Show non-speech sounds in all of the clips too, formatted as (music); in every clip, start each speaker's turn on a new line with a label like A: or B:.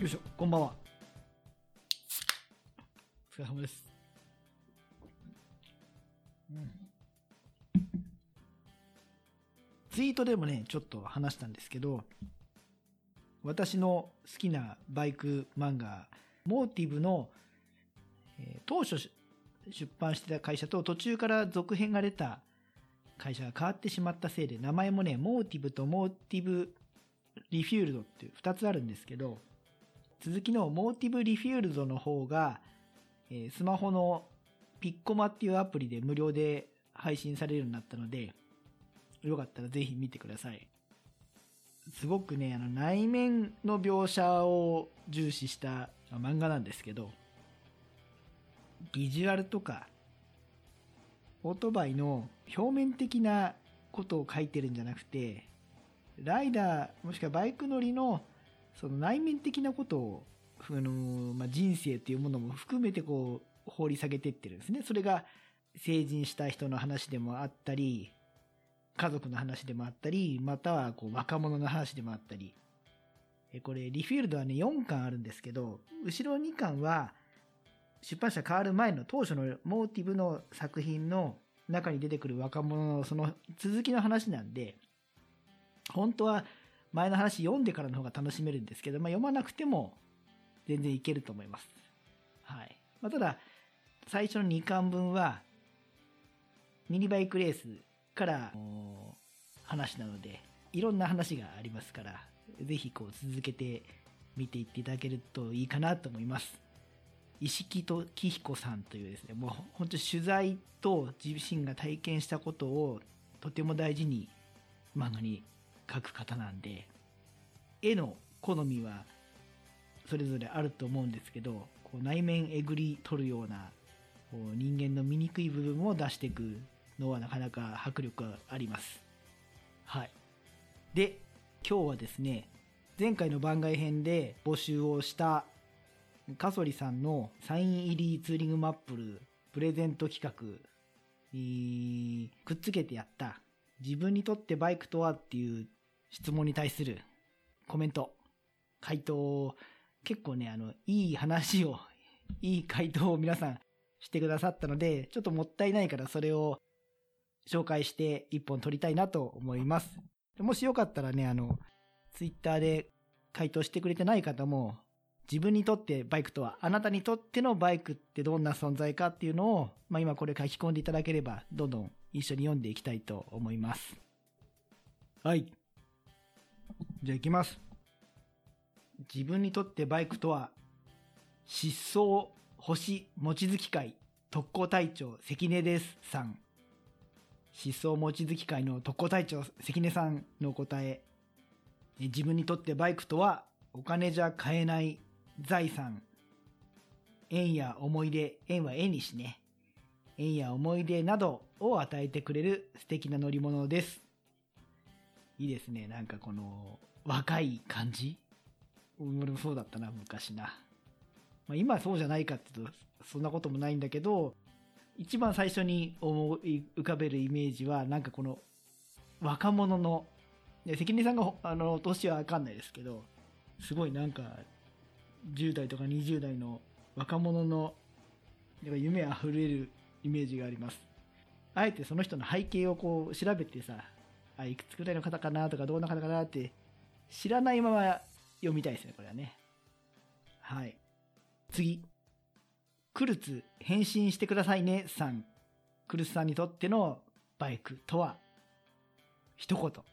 A: よいしょ、こんばんは。お疲れ様です。うん。ツイートでもね、ちょっと話したんですけど、私の好きなバイク漫画、モーティブの、えー当初出版してた会社と途中から続編が出た会社が変わってしまったせいで、名前もね、モーティブとモーティブリフュールドっていう2つあるんですけど、続きのモーティブリフュールドの方が、えスマホのピッコマっていうアプリで無料で配信されるようになったので、よかったらぜひ見てください。すごくね、あの内面の描写を重視した漫画なんですけど、ビジュアルとか、オートバイの表面的なことを書いてるんじゃなくて、ライダー、もしくはバイク乗りのその内面的なことを、あのまあ、人生っていうものも含めてこう掘り下げてってるんですね。それが成人した人の話でもあったり、家族の話でもあったり、またはこう若者の話でもあったり。えこれ、リフィールドはね、4巻あるんですけど、後ろ2巻は、出版社変わる前の当初のモーティブの作品の中に出てくる若者のその続きの話なんで、本当は前の話読んでからの方が楽しめるんですけど、まあ、読まなくても全然いけると思います。はい。まあ、ただ、最初の2巻分は、ミニバイクレースから話なので、いろんな話がありますから、ぜひこう続けて見ていっていただけるといいかなと思います。石木と木彦さんというですね、もう本当取材と自身が体験したことをとても大事に漫画に描く方なんで、絵の好みはそれぞれあると思うんですけど、こう内面えぐり取るようなこう人間の醜い部分を出していくのはなかなか迫力があります。はい。で、今日はですね、前回の番外編で募集をしたカソリさんのサイン入りツーリングマップルプレゼント企画にくっつけてやった自分にとってバイクとはっていう質問に対するコメント、回答、結構ね、あの、いい話を、(laughs) いい回答を皆さんしてくださったので、ちょっともったいないからそれを紹介して一本撮りたいなと思います。もしよかったらね、あの、ツイッターで回答してくれてない方も、自分にとってバイクとは、あなたにとってのバイクってどんな存在かっていうのを、まあ、今これ書き込んでいただければ、どんどん一緒に読んでいきたいと思います。はい。じゃあ行きます。自分にとってバイクとは、失踪、星、望月会、特攻隊長、関根です、さん。失踪望月会の特攻隊長、関根さんの答え。え自分にとってバイクとは、お金じゃ買えない財産。縁や思い出、縁は縁にしね。縁や思い出などを与えてくれる素敵な乗り物です。いいですね。なんかこの若い感じ？俺もそうだったな、昔な。まあ、今そうじゃないかっていうと、そんなこともないんだけど、一番最初に思い浮かべるイメージは、なんかこの若者の、で関根さんがあの年はわかんないですけど、すごいなんか10代とか20代の若者のなんか夢あふれるイメージがあります。あえてその人の背景をこう調べてさ、あ、いくつくらいの方かなとかどんな方かなって知らないまま読みたいですね、これはね。はい。次。クルツ返信してくださいね、さん。クルツさんにとってのバイクとは一言。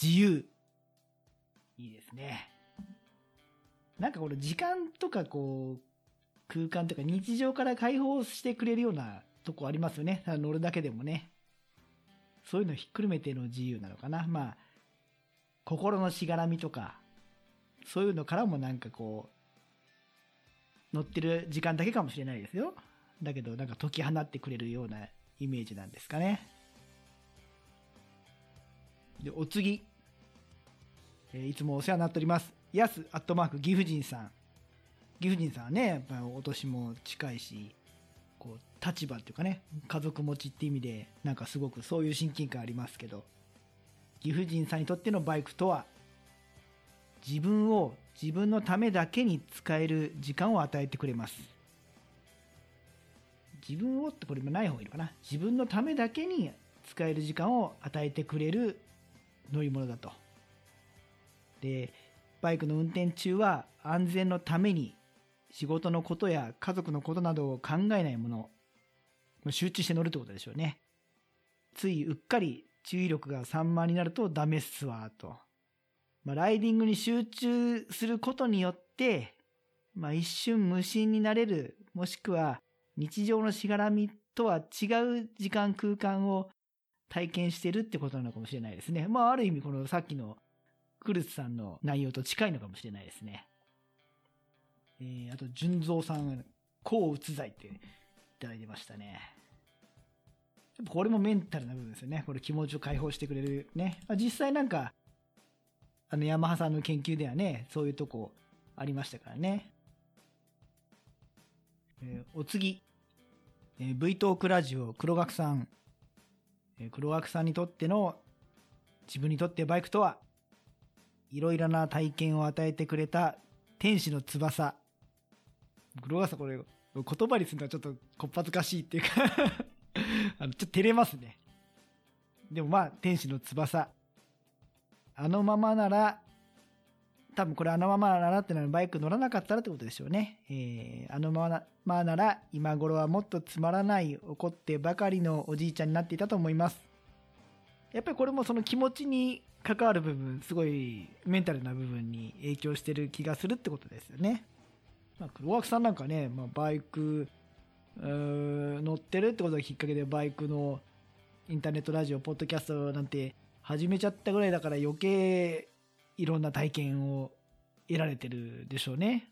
A: 自由。いいですね。なんかこの時間とかこう、空間とか日常から解放してくれるようなとこありますよね。乗るだけでもね。そういうのひっくるめての自由なのかな。まあ、心のしがらみとか、そういうのからもなんかこう、乗ってる時間だけかもしれないですよ。だけどなんか解き放ってくれるようなイメージなんですかね。で、お次。えーいつもお世話になっております。ヤスアットマーク岐阜人さん。岐阜人さんはね、やっぱお年も近いし、立場っていうかね、家族持ちって意味で、なんかすごくそういう親近感ありますけど、岐阜人さんにとってのバイクとは、自分を自分のためだけに使える時間を与えてくれます。自分をってこれもない方がいいのかな。自分のためだけに使える時間を与えてくれる乗り物だと。で、バイクの運転中は安全のために仕事のことや家族のことなどを考えないもの、集中して乗るってことでしょうね。ついうっかり注意力が散漫になるとダメっすわ、と。まあ、ライディングに集中することによって、まあ、一瞬無心になれる、もしくは日常のしがらみとは違う時間空間を体験してるってことなのかもしれないですね。まあ、ある意味このさっきのクルツさんの内容と近いのかもしれないですね。えー、あと、純蔵さん、抗うつ剤っていただいてましたね。っぱこれもメンタルな部分ですよね。これ気持ちを解放してくれるね。実際なんか、あの、ヤマハさんの研究ではね、そういうとこありましたからね。えー、お次、えー、V トークラジオ黒学さん。えー、黒学さんにとっての、自分にとってバイクとは、いろいろな体験を与えてくれた天使の翼。黒学さんこれ、言葉にするのはちょっとこっぱずかしいっていうかあの、ちょっと照れますね。でもまあ、天使の翼。あのままなら、多分これあのままならってのはバイク乗らなかったらってことでしょうね。えー、あのままなら今頃はもっとつまらない怒ってばかりのおじいちゃんになっていたと思います。やっぱりこれもその気持ちに関わる部分、すごいメンタルな部分に影響してる気がするってことですよね。まあ、黒枠さんなんかね、まあ、バイク、乗ってるってことがきっかけでバイクのインターネットラジオ、ポッドキャストなんて始めちゃったぐらいだから余計いろんな体験を得られてるでしょうね。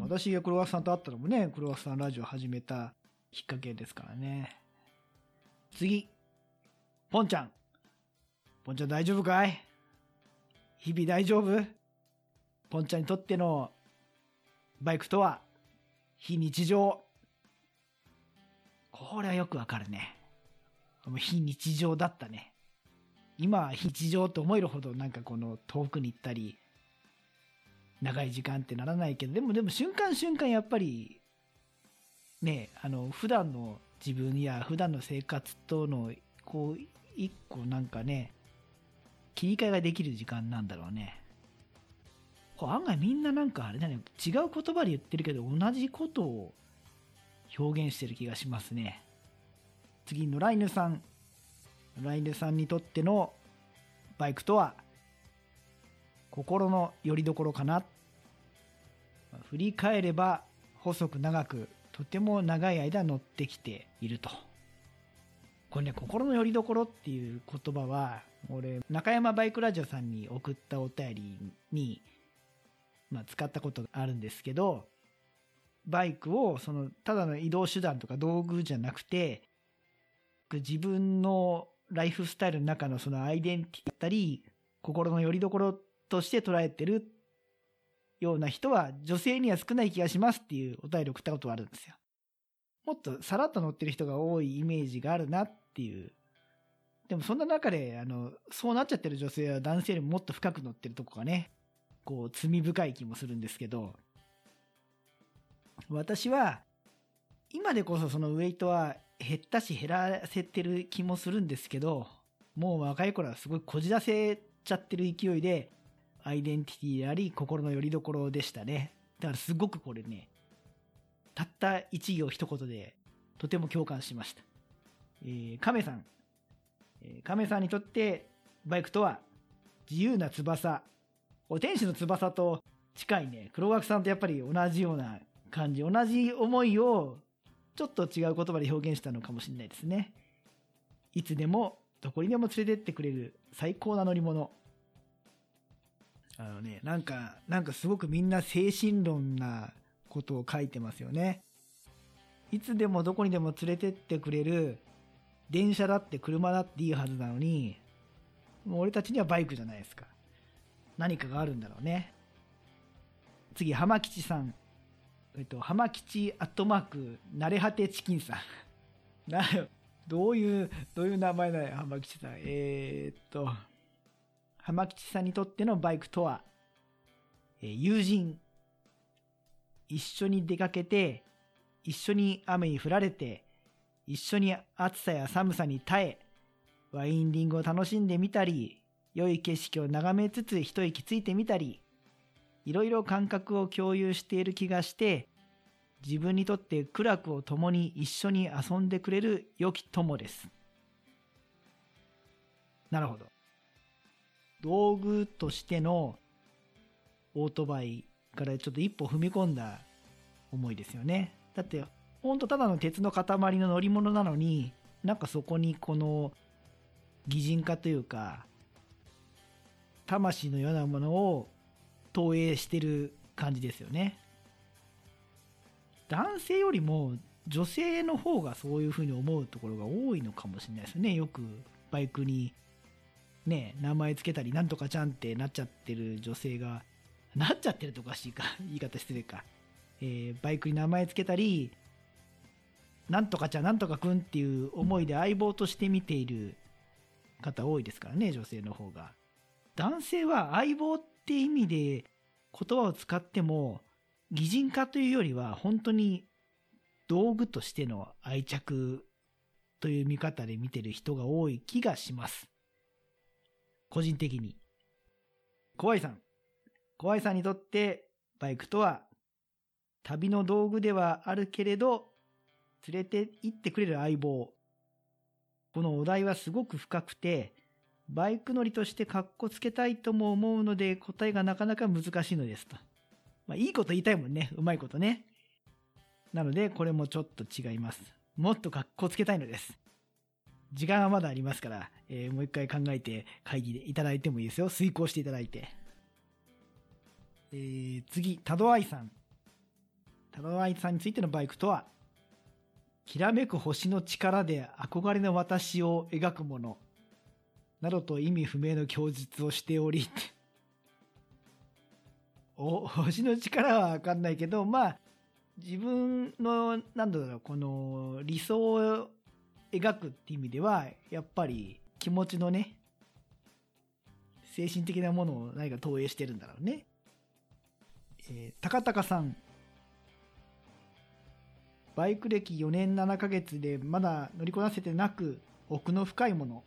A: 私が黒枠さんと会ったのもね、黒枠さんラジオ始めたきっかけですからね。次。ポンちゃん。ポンちゃん大丈夫かい？日々大丈夫？ポンちゃんにとってのバイクとは？非日常。これはよくわかるね。非日常だったね。今は非日常と思えるほどなんかこの遠くに行ったり、長い時間ってならないけど、でもでも瞬間瞬間やっぱり、ね、あの、普段の自分や普段の生活との、こう、一個なんかね、切り替えができる時間なんだろうね。こう案外みんななんかあれだね、違う言葉で言ってるけど同じことを表現してる気がしますね。次、野良犬さん。野良犬さんにとってのバイクとは、心の拠り所かな。振り返れば、細く長く、とても長い間乗ってきていると。これね、心の拠り所っていう言葉は、俺、中山バイクラジオさんに送ったお便りに、まあ、使ったことがあるんですけど、バイクをそのただの移動手段とか道具じゃなくて自分のライフスタイルの中のそのアイデンティティだったり心の拠り所として捉えてるような人は女性には少ない気がしますっていうお便りを送ったことがあるんですよ。もっとさらっと乗ってる人が多いイメージがあるなっていう。でもそんな中で、あの、そうなっちゃってる女性は男性よりももっと深く乗ってるとこがね、こう罪深い気もするんですけど、私は、今でこそそのウェイトは減ったし減らせてる気もするんですけど、もう若い頃はすごいこじらせちゃってる勢いで、アイデンティティであり、心の拠り所でしたね。だからすごくこれね、たった一行一言で、とても共感しました。えー、亀さん。えー、亀さんにとって、バイクとは、自由な翼。お天使の翼と近いね。黒枠さんとやっぱり同じような感じ、同じ思いをちょっと違う言葉で表現したのかもしれないですね。いつでもどこにでも連れてってくれる最高な乗り物。あのね、なんか、なんかすごくみんな精神論なことを書いてますよね。いつでもどこにでも連れてってくれる電車だって車だっていいはずなのに、もう俺たちにはバイクじゃないですか。何かがあるんだろうね。次、浜吉さん。えっと、浜吉アットマーク、なれはてチキンさん。(laughs) な、どういう、どういう名前だよ、浜吉さん。えー、っと、浜吉さんにとってのバイクとは、え友人、一緒に出かけて、一緒に雨に降られて、一緒に暑さや寒さに耐え、ワインディングを楽しんでみたり、良い景色を眺めつつ一息ついてみたり、いろいろ感覚を共有している気がして、自分にとって苦楽を共に一緒に遊んでくれる良き友です。なるほど。道具としてのオートバイからちょっと一歩踏み込んだ思いですよね。だって、ほんとただの鉄の塊の乗り物なのに、なんかそこにこの擬人化というか、魂のようなものを投影してる感じですよね。男性よりも女性の方がそういうふうに思うところが多いのかもしれないですね。よくバイクにね、名前つけたり、なんとかちゃんってなっちゃってる女性が、なっちゃってるとおかしいか、(laughs) 言い方失礼か。えー、バイクに名前つけたり、なんとかちゃん、なんとかくんっていう思いで相棒として見ている方多いですからね、女性の方が。男性は相棒っって意味で言葉を使っても、擬人化というよりは本当に道具としての愛着という見方で見てる人が多い気がします。個人的に。小愛さん。小愛さんにとってバイクとは旅の道具ではあるけれど連れて行ってくれる相棒。このお題はすごく深くてバイク乗りとしてカッコつけたいとも思うので答えがなかなか難しいのですと。まあ、いいこと言いたいもんね。うまいことね。なので、これもちょっと違います。もっと格好つけたいのです。時間はまだありますから、えー、もう一回考えて会議でいただいてもいいですよ。遂行していただいて。えー、次、タドアイさん。タドアイさんについてのバイクとは、きらめく星の力で憧れの私を描くもの。などと意味不明の供述をしており、お、星の力はわかんないけど、まあ、自分の、なんだろう、この理想を描くって意味では、やっぱり気持ちのね、精神的なものを何か投影してるんだろうね。えー、高高さん。バイク歴4年7ヶ月でまだ乗りこなせてなく、奥の深いもの。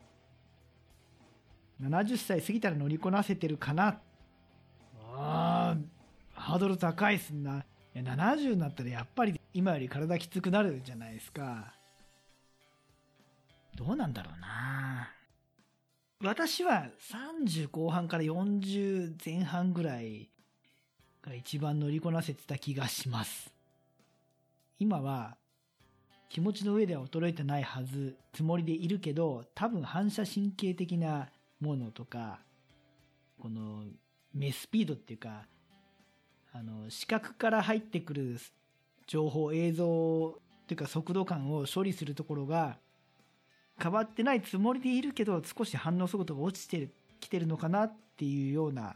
A: 70歳過ぎたら乗りこなせてるかな。ああ、ハードル高いっすな。いや70になったらやっぱり今より体きつくなるじゃないですか。どうなんだろうな私は30後半から40前半ぐらいが一番乗りこなせてた気がします。今は気持ちの上では衰えてないはず、つもりでいるけど、多分反射神経的なものとか、この目スピードっていうか、あの、視覚から入ってくる情報、映像っていうか速度感を処理するところが変わってないつもりでいるけど少し反応速度が落ちてきてるのかなっていうような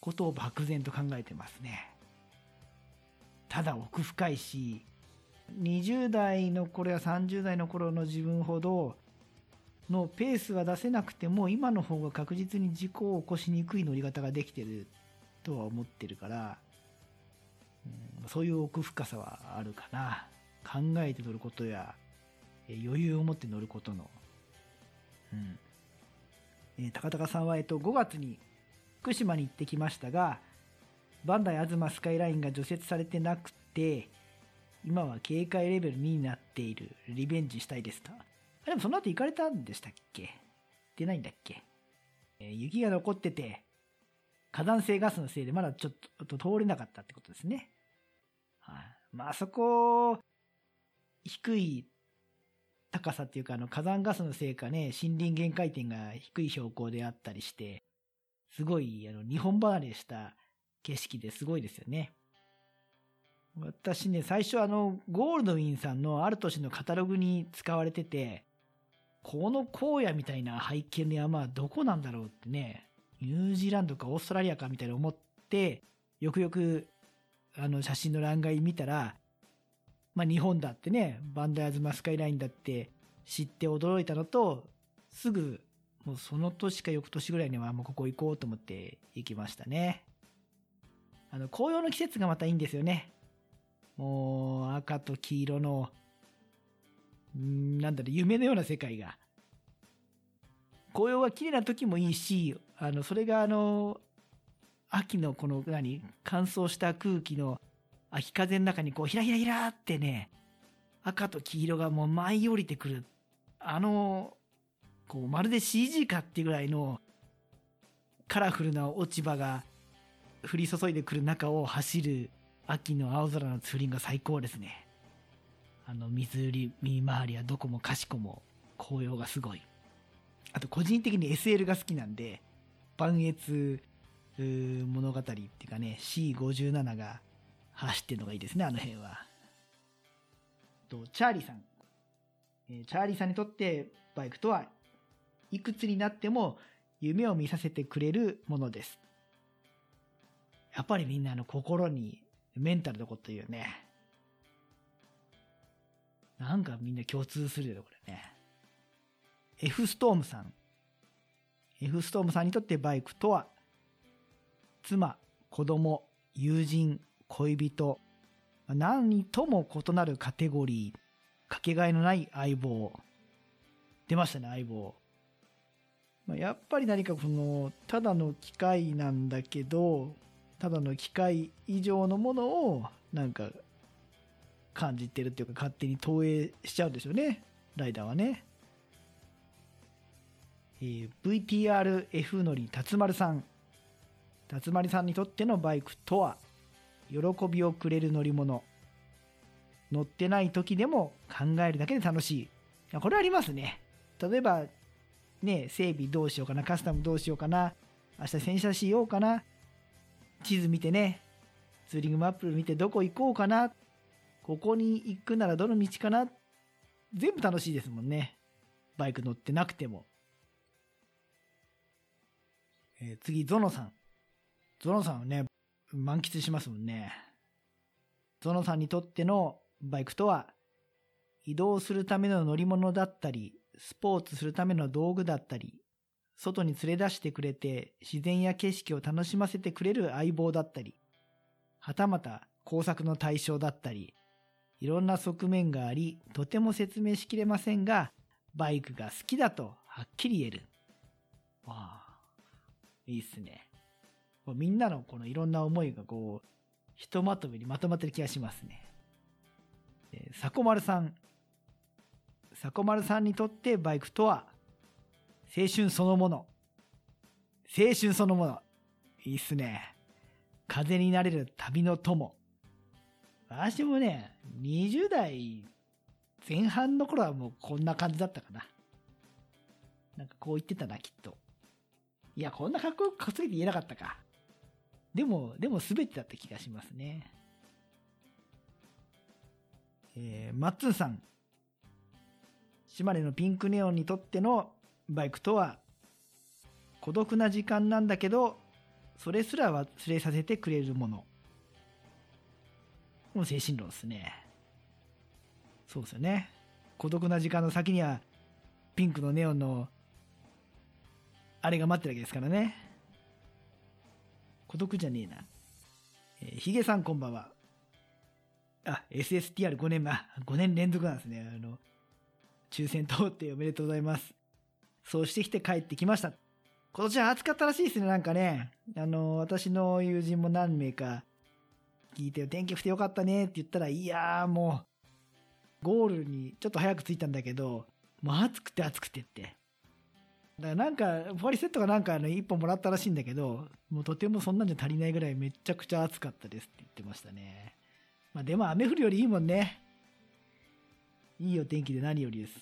A: ことを漠然と考えてますね。ただ奥深いし、20代の頃や30代の頃の自分ほどのペースは出せなくても今の方が確実に事故を起こしにくい乗り方ができてるとは思ってるから、うん、そういう奥深さはあるかな。考えて乗ることや余裕を持って乗ることの。うん。えー、高高さんは、えっと、5月に福島に行ってきましたが、バンダイ東スカイラインが除雪されてなくて、今は警戒レベル2になっている。リベンジしたいですと。でもその後行かれたんでしたっけ？行ってないんだっけ、えー、雪が残ってて、火山性ガスのせいでまだちょっと通れなかったってことですね。はい、あ、まあそこ、低い高さっていうか、あの、火山ガスのせいかね、森林限界点が低い標高であったりして、すごい、あの、日本離れした景色ですごいですよね。私ね、最初あの、ゴールドウィンさんのある年のカタログに使われてて、この荒野みたいな背景の山はどこなんだろうってね、ニュージーランドかオーストラリアかみたいな思って、よくよく、あの、写真の欄外見たら、まあ、日本だってね、バンダイアズマスカイラインだって知って驚いたのと、すぐもうその年か翌年ぐらいにはもうここ行こうと思って行きましたね。あの、紅葉の季節がまたいいんですよね。もう赤と黄色の、なんだろう、夢のような世界が。紅葉が綺麗な時もいいし、あの、それがあの、秋のこの何、乾燥した空気の秋風の中にこう、ひらひらひらってね、赤と黄色がもう舞い降りてくる。あの、こう、まるで CG かっていうぐらいのカラフルな落ち葉が降り注いでくる中を走る秋の青空のツーリングが最高ですね。あの、水売り見回りはどこもかしこも紅葉がすごい。あと個人的に SL が好きなんで、万越物語っていうかね、C57 が走ってるのがいいですね、あの辺は。と、チャーリーさん。えチャーリーさんにとってバイクとはいくつになっても夢を見させてくれるものです。やっぱりみんなの心にメンタルのこと言うね。なんかみんな共通するよ、これね。F ストームさん。F ストームさんにとってバイクとは、妻、子供、友人、恋人、何とも異なるカテゴリー、かけがえのない相棒。出ましたね、相棒。ま、やっぱり何かこの、ただの機械なんだけど、ただの機械以上のものを、なんか、感じてるっていうか、勝手に投影しちゃうんですよね、ライダーはね。えー、VTRF のり辰丸さん。辰丸さんにとってのバイクとは、喜びをくれる乗り物。乗ってない時でも考えるだけで楽しい。これありますね。例えば、ね、整備どうしようかな、カスタムどうしようかな、明日洗車しようかな、地図見てね、ツーリングマップ見てどこ行こうかな、ここに行くならどの道かな、全部楽しいですもんね。バイク乗ってなくても。えー、次、ゾノさん。ゾノさんはね、満喫しますもんね。ゾノさんにとってのバイクとは、移動するための乗り物だったり、スポーツするための道具だったり、外に連れ出してくれて自然や景色を楽しませてくれる相棒だったり、はたまた工作の対象だったり、いろんな側面があり、とても説明しきれませんが、バイクが好きだとはっきり言える。わあ、いいっすね。みんなのこのいろんな思いがこう、ひとまとめにまとまってる気がしますね。えー、さこまるさん。迫丸さんにとってバイクとは、青春そのもの。青春そのもの。いいっすね。風になれる旅の友。私もね、20代前半の頃はもうこんな感じだったかな。なんかこう言ってたな、きっと。いや、こんなかっこよくかつげて言えなかったか。でも、でも全てだった気がしますね。えー、マッツンさん。島根のピンクネオンにとってのバイクとは、孤独な時間なんだけど、それすら忘れさせてくれるもの。もう精神論ですね。そうですよね。孤独な時間の先には、ピンクのネオンの、あれが待ってるわけですからね。孤独じゃねえな。えー、ヒゲさんこんばんは。あ、SSTR5 年、あ、5年連続なんですね。あの、抽選通っておめでとうございます。そうしてきて帰ってきました。今年は暑かったらしいですね、なんかね。あの、私の友人も何名か聞いて、天気降ってよかったねって言ったら、いやーもう、ゴールにちょっと早く着いたんだけど、もう暑くて暑くてって。だからなんか、ポリセットがなんかあの1本もらったらしいんだけど、もうとてもそんなんじゃ足りないぐらいめちゃくちゃ暑かったですって言ってましたね。まあでも雨降るよりいいもんね。いいお天気で何よりです。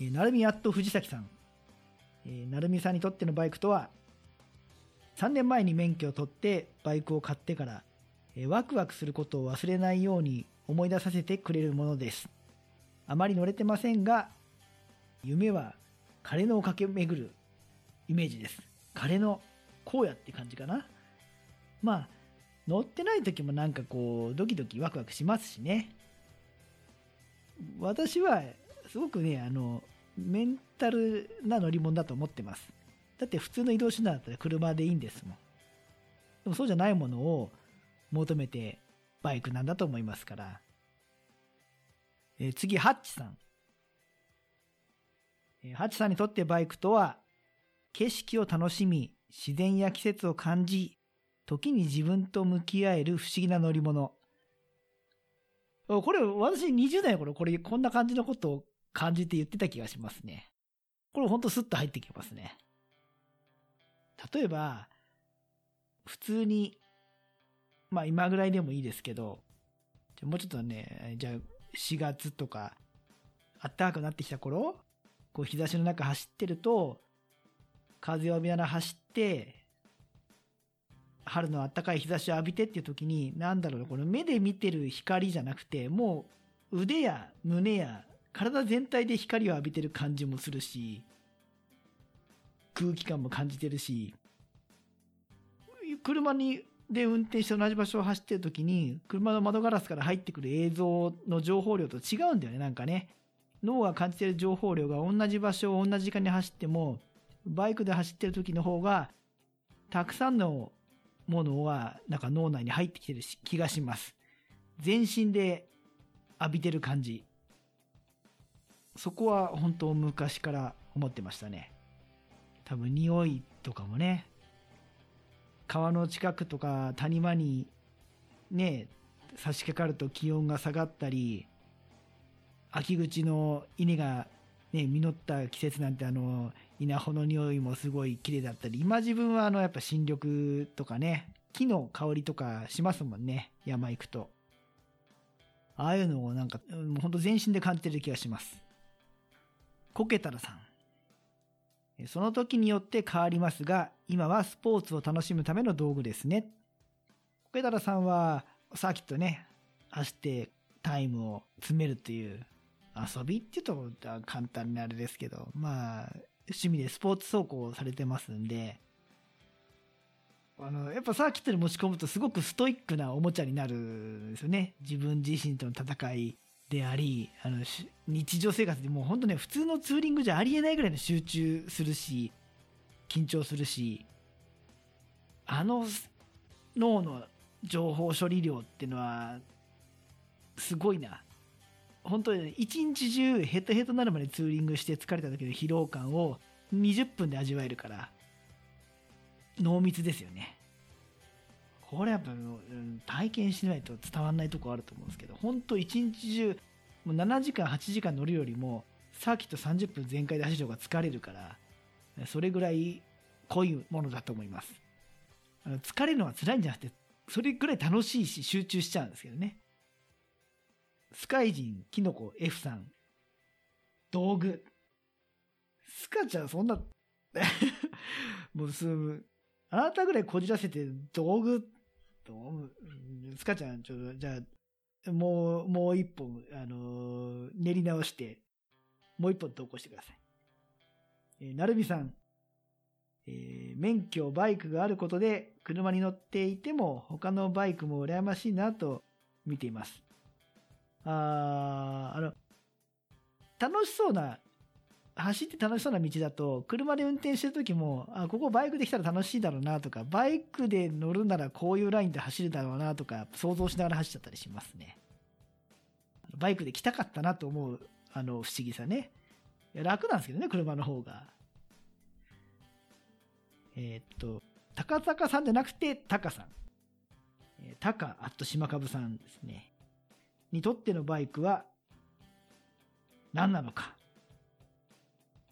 A: えー、なるみやっと藤崎さん。えー、なるみさんにとってのバイクとは、3年前に免許を取ってバイクを買ってから、え、ワクワクすることを忘れないように思い出させてくれるものです。あまり乗れてませんが、夢は枯野を駆け巡るイメージです。枯野、荒野って感じかな。まあ、乗ってない時もなんかこう、ドキドキワクワクしますしね。私はすごくね、あの、メンタルな乗り物だと思ってます。だって普通の移動手段だったら車でいいんですもん。でもそうじゃないものを求めてバイクなんだと思いますから。えー次、ハッチさん。えーハッチさんにとってバイクとは、景色を楽しみ、自然や季節を感じ、時に自分と向き合える不思議な乗り物。これ、私20代の頃、これ、こんな感じのことを感じて言ってた気がしますね。これほんとスッと入ってきますね。例えば、普通に、まあ今ぐらいでもいいですけど、じゃもうちょっとね、じゃあ4月とか、暖かくなってきた頃、こう日差しの中走ってると、風を浴びながら走って、春の暖かい日差しを浴びてっていう時に、なんだろう、この目で見てる光じゃなくて、もう腕や胸や体全体で光を浴びてる感じもするし、空気感も感じてるし、車にで運転して同じ場所を走ってる時に、車の窓ガラスから入ってくる映像の情報量と違うんだよね、なんかね。脳が感じてる情報量が同じ場所を同じ時間に走っても、バイクで走ってる時の方が、たくさんのものは、なんか脳内に入ってきてるし気がします。全身で浴びてる感じ。そこは本当昔から思ってましたね。多分匂いとかもね、川の近くとか谷間にね、差し掛かると気温が下がったり、秋口の稲がね、実った季節なんてあの、稲穂の匂いもすごい綺麗だったり、今自分はあの、やっぱ新緑とかね、木の香りとかしますもんね、山行くと。ああいうのをなんか、うんもうほんと全身で感じてる気がします。こけたらさん。その時によって変わりますが、今はスポーツを楽しむための道具ですね。こけたらさんは、サーキットね、走ってタイムを詰めるという遊びって言うと簡単なあれですけど、まあ、趣味でスポーツ走行されてますんで、あの、やっぱサーキットに持ち込むとすごくストイックなおもちゃになるんですよね。自分自身との戦いであり、あの、日常生活でもう本当ね、普通のツーリングじゃありえないぐらいの集中するし、緊張するし、あの脳の情報処理量っていうのは、すごいな。本当にね一日中ヘトヘトになるまでツーリングして疲れた時の疲労感を20分で味わえるから、濃密ですよね。これやっぱ、うん体験しないと伝わんないとこあると思うんですけど、本当一日中、もう7時間、8時間乗るよりも、サーキット30分全開で走る方が疲れるから、それぐらい濃いものだと思います。あの疲れるのは辛いんじゃなくて、それぐらい楽しいし集中しちゃうんですけどね。スカイジン、キノコ、F さん。道具。スカちゃん、そんな、(laughs) もうすぐ、あなたぐらいこじらせて道具、道具うスカちゃん、ちょっと、じゃあ、もう、もう一本、あのー練り直して、もう一本投稿してください。えーなるみさん。えー免許、バイクがあることで、車に乗っていても、他のバイクも羨ましいなと見ています。ああの、楽しそうな、走って楽しそうな道だと、車で運転してる時も、あ、ここバイクで来たら楽しいだろうなとか、バイクで乗るならこういうラインで走るだろうなとか、想像しながら走っちゃったりしますね。バイクで来たかったなと思う、あの、不思議さね。いや楽なんですけどね、車の方が。えーっと、高坂さんじゃなくて、タカさん。えータカ、あと島株さんですね。にとってのバイクは何なのか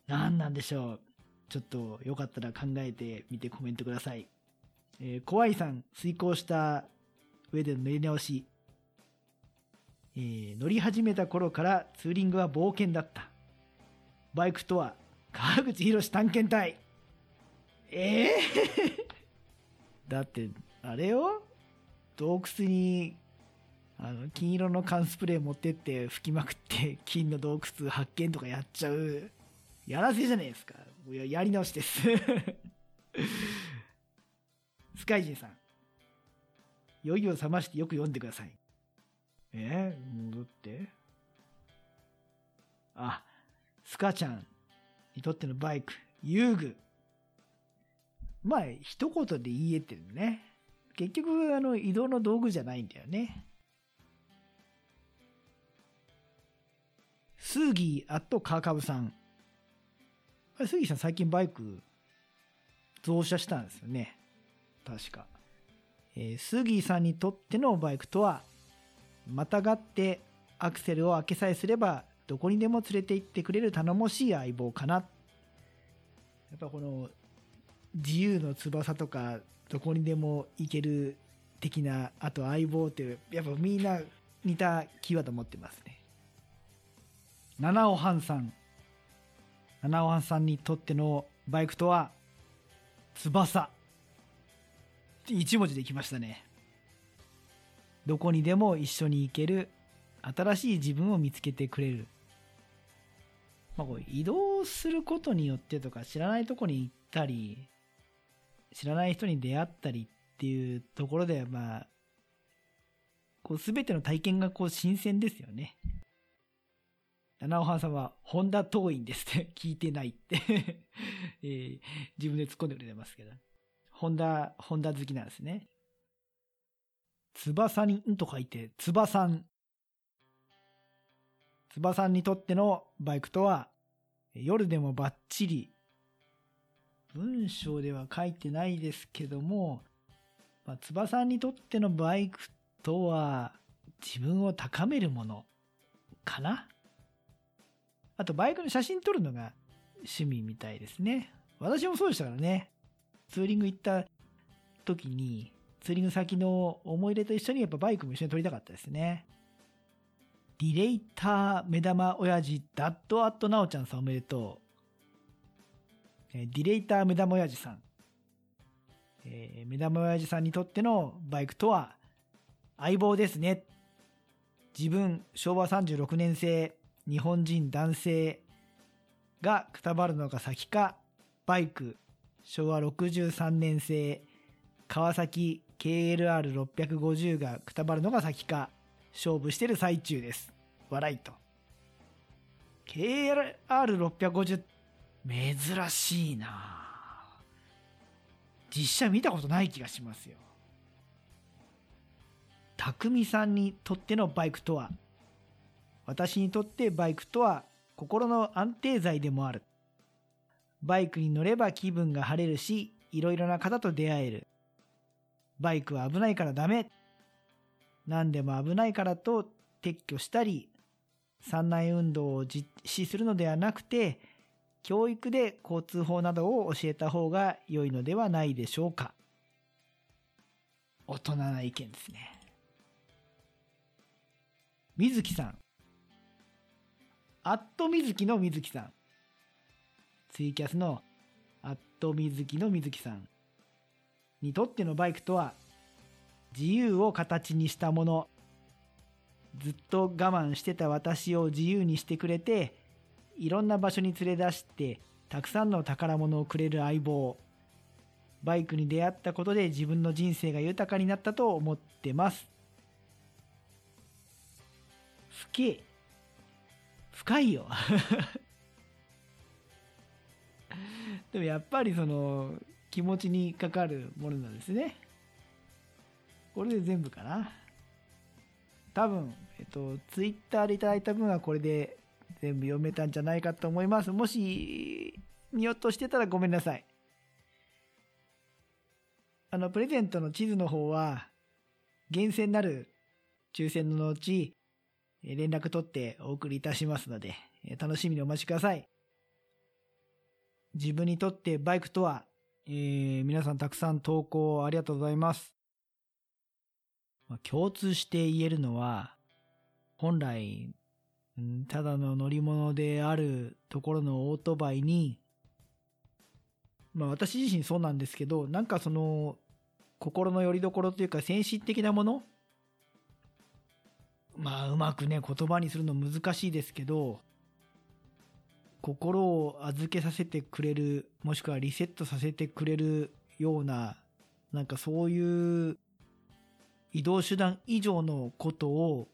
A: 何なんでしょうちょっとよかったら考えてみてコメントください。えー、怖いさん、遂行した上での乗り直し。えー乗り始めた頃からツーリングは冒険だった。バイクとは川口博探検隊。ええ (laughs) だって、あれよ？洞窟にあの金色の缶スプレー持ってって吹きまくって金の洞窟発見とかやっちゃうやらせじゃないですかややり直しです (laughs) スカイジンさん酔いを覚ましてよく読んでくださいえ、戻ってあスカちゃんにとってのバイク、遊具。まあ、一言で言えてるね。結局、あの、移動の道具じゃないんだよね。スーギーアットカーカブさん。スーギーさん最近バイク増車したんですよね。確か。えー、スギさんにとってのバイクとは、またがってアクセルを開けさえすればどこにでも連れて行ってくれる頼もしい相棒かな。やっぱこの自由の翼とかどこにでも行ける的な、あと相棒っていう、やっぱみんな似たキーワード持ってますね。七尾半さん。七尾半さんにとってのバイクとは、翼。一文字できましたね。どこにでも一緒に行ける、新しい自分を見つけてくれる。まあ、こう移動することによってとか、知らないとこに行ったり、知らない人に出会ったりっていうところで、まあ、こう、すべての体験がこう、新鮮ですよね。七尾さんは、ホンダ遠いんですって (laughs) 聞いてないって (laughs) えー、自分で突っ込んでくれてますけど。ホンダ、ホンダ好きなんですね。翼にんと書いて、翼さん。翼にとってのバイクとは、夜でもバッチリ、文章では書いてないですけども、まあ、翼にとってのバイクとは、自分を高めるものかな？あとバイクの写真撮るのが趣味みたいですね。私もそうでしたからね。ツーリング行った時に、ツーリング先の思い出と一緒にやっぱバイクも一緒に撮りたかったですね。ディレイター目玉親父ダッドアットナオちゃんさんおめでとう。ディレイター目玉親父さん。えー、目玉親父さんにとってのバイクとは相棒ですね。自分、昭和36年生、日本人男性がくたばるのが先か、バイク、昭和63年生、川崎 KLR650 がくたばるのが先か、勝負してる最中です。笑いと。KLR650 珍しいな実写見たことない気がしますよ。匠さんにとってのバイクとは私にとってバイクとは心の安定剤でもある。バイクに乗れば気分が晴れるし、いろいろな方と出会える。バイクは危ないからダメ。何でも危ないからと撤去したり、山内運動を実施するのではなくて、教育で交通法などを教えた方が良いのではないでしょうか。大人な意見ですね。水木さん。アット水木の水木さん。ツイキャスのアット水木の水木さん。にとってのバイクとは、自由を形にしたもの。ずっと我慢してた私を自由にしてくれて、いろんな場所に連れ出して、たくさんの宝物をくれる相棒。バイクに出会ったことで自分の人生が豊かになったと思ってます。深い。深いよ。(laughs) でもやっぱりその気持ちにかかるものなんですね。これで全部かな。多分、えっと、ツイッターでいただいた分はこれで全部読めたんじゃないかと思います。もし、見落としてたらごめんなさい。あの、プレゼントの地図の方は、厳選なる抽選の後、連絡取ってお送りいたしますので、楽しみにお待ちください。自分にとってバイクとは、えー、皆さんたくさん投稿ありがとうございます。ま、共通して言えるのは、本来、ただの乗り物であるところのオートバイに、まあ私自身そうなんですけど、なんかその、心の拠り所というか先進的なものまあうまくね、言葉にするの難しいですけど、心を預けさせてくれる、もしくはリセットさせてくれるような、なんかそういう移動手段以上のことを、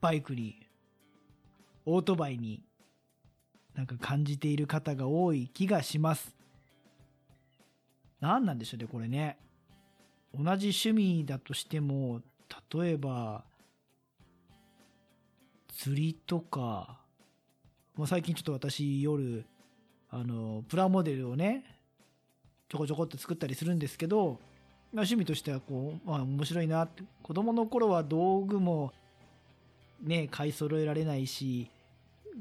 A: バイクに、オートバイになんか感じている方が多い気がします。何なんでしょうね、これね。同じ趣味だとしても、例えば、釣りとか、もう最近ちょっと私夜、あの、プラモデルをね、ちょこちょこって作ったりするんですけど、趣味としてはこう、まあ面白いなって、子供の頃は道具もね、買い揃えられないし、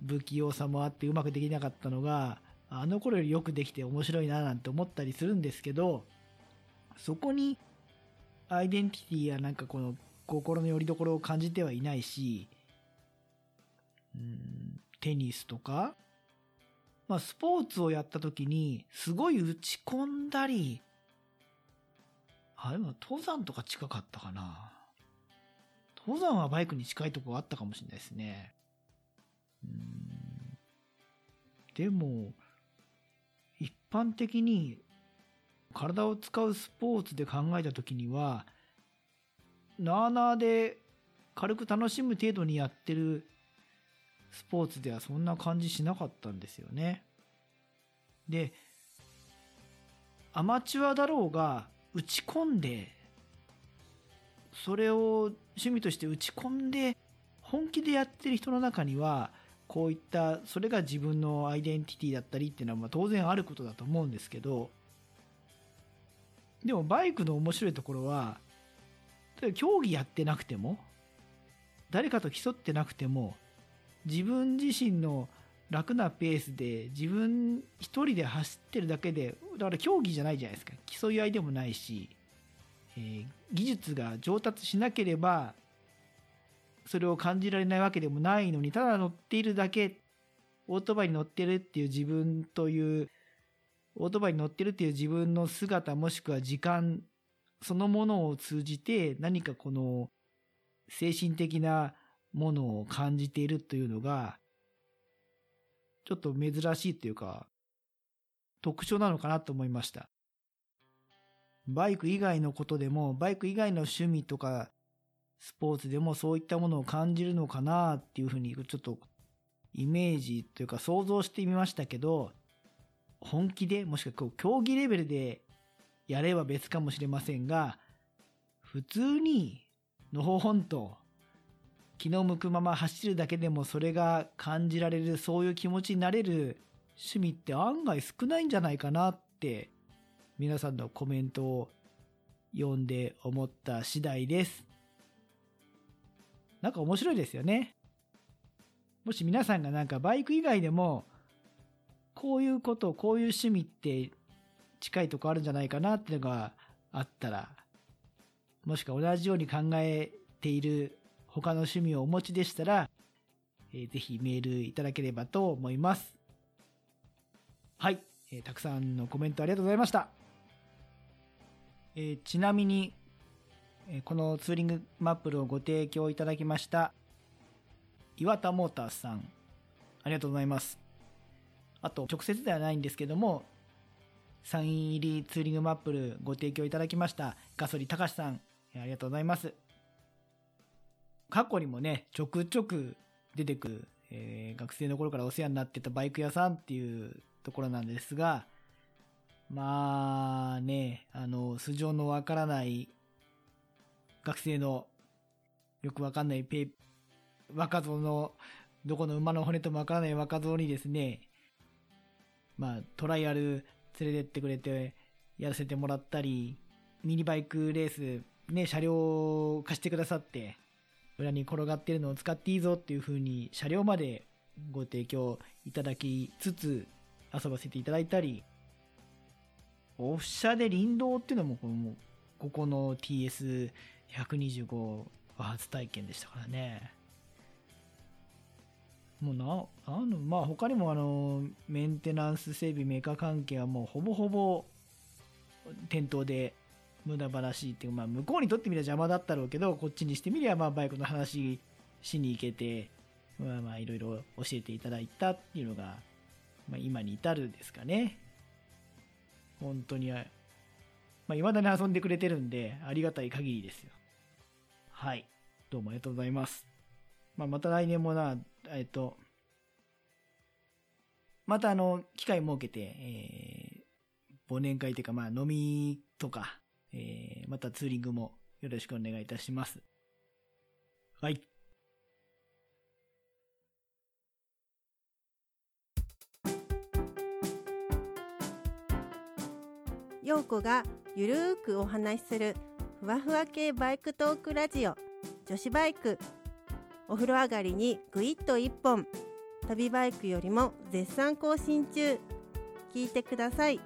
A: 不器用さもあってうまくできなかったのが、あの頃よりよくできて面白いななんて思ったりするんですけど、そこにアイデンティティやなんかこの心の拠り所を感じてはいないし、うん、テニスとか、まあスポーツをやった時にすごい打ち込んだり、あ、でも登山とか近かったかな。登山はバイクに近いとこあったかもしれないですね。うんでも、一般的に体を使うスポーツで考えた時には、なあなあで軽く楽しむ程度にやってるスポーツではそんな感じしなかったんですよね。で、アマチュアだろうが打ち込んで、それを趣味として打ち込んで本気でやってる人の中には、こういったそれが自分のアイデンティティだったりっていうのはまあ当然あることだと思うんですけどでもバイクの面白いところは競技やってなくても誰かと競ってなくても自分自身の楽なペースで自分一人で走ってるだけでだから競技じゃないじゃないですか。競い合いでもないし、えー、技術が上達しなければそれを感じられないわけでもないのに、ただ乗っているだけ、オートバイに乗ってるっていう自分という、オートバイに乗ってるっていう自分の姿もしくは時間そのものを通じて何かこの精神的なものを感じているというのが、ちょっと珍しいというか、特徴なのかなと思いました。バイク以外のことでも、バイク以外の趣味とかスポーツでもそういったものを感じるのかなっていうふうにちょっとイメージというか想像してみましたけど、本気でもしくはこう競技レベルでやれば別かもしれませんが、普通にのほほんと気の向くまま走るだけでもそれが感じられるそういう気持ちになれる趣味って案外少ないんじゃないかなって皆さんのコメントを読んで思った次第です。なんか面白いですよね。もし皆さんがなんかバイク以外でも、こういうこと、こういう趣味って近いとこあるんじゃないかなっていうのがあったら、もしくは同じように考えている他の趣味をお持ちでしたら、えー、ぜひメールいただければと思います。はい、えー、たくさんのコメントありがとうございました。えー、ちなみに、えこのツーリングマップルをご提供いただきました岩田モーターさんありがとうございますあと直接ではないんですけどもサイン入りツーリングマップルご提供いただきましたガソリたかしさんありがとうございます。過去にもねちょくちょく出てくる、えー、学生の頃からお世話になってたバイク屋さんっていうところなんですがまあねあの素性のわからない学生のよくわかんないペ若造のどこの馬の骨ともわからない若造にですね、まあトライアル連れてってくれてやらせてもらったり、ミニバイクレースね、車両貸してくださって、裏に転がってるのを使っていいぞっていう風に車両までご提供いただきつつ遊ばせていただいたり、オフ車で林道っていうのもこのここの TS 125は初体験でしたからね。もうな、あの、まあ他にもあの、メンテナンス整備メーカー関係はもうほぼほぼ店頭で無駄話っていうまあ向こうにとってみれば邪魔だったろうけど、こっちにしてみればまあバイクの話しに行けて、まあまあいろいろ教えていただいたっていうのが、まあ今に至るですかね。本当に、まあ未だに遊んでくれてるんで、ありがたい限りですよ。はい。どうもありがとうございます。まあ、また来年もな、えっと、またあの、機会設けて、えー、忘年会というか、まあ飲みとか、えー、またツーリングもよろしくお願いいたします。はい。
B: 陽子がゆるーくお話しするふわふわ系バイクトークラジオ女子バイクお風呂上がりにぐいっと1本旅バイクよりも絶賛更新中聞いてください。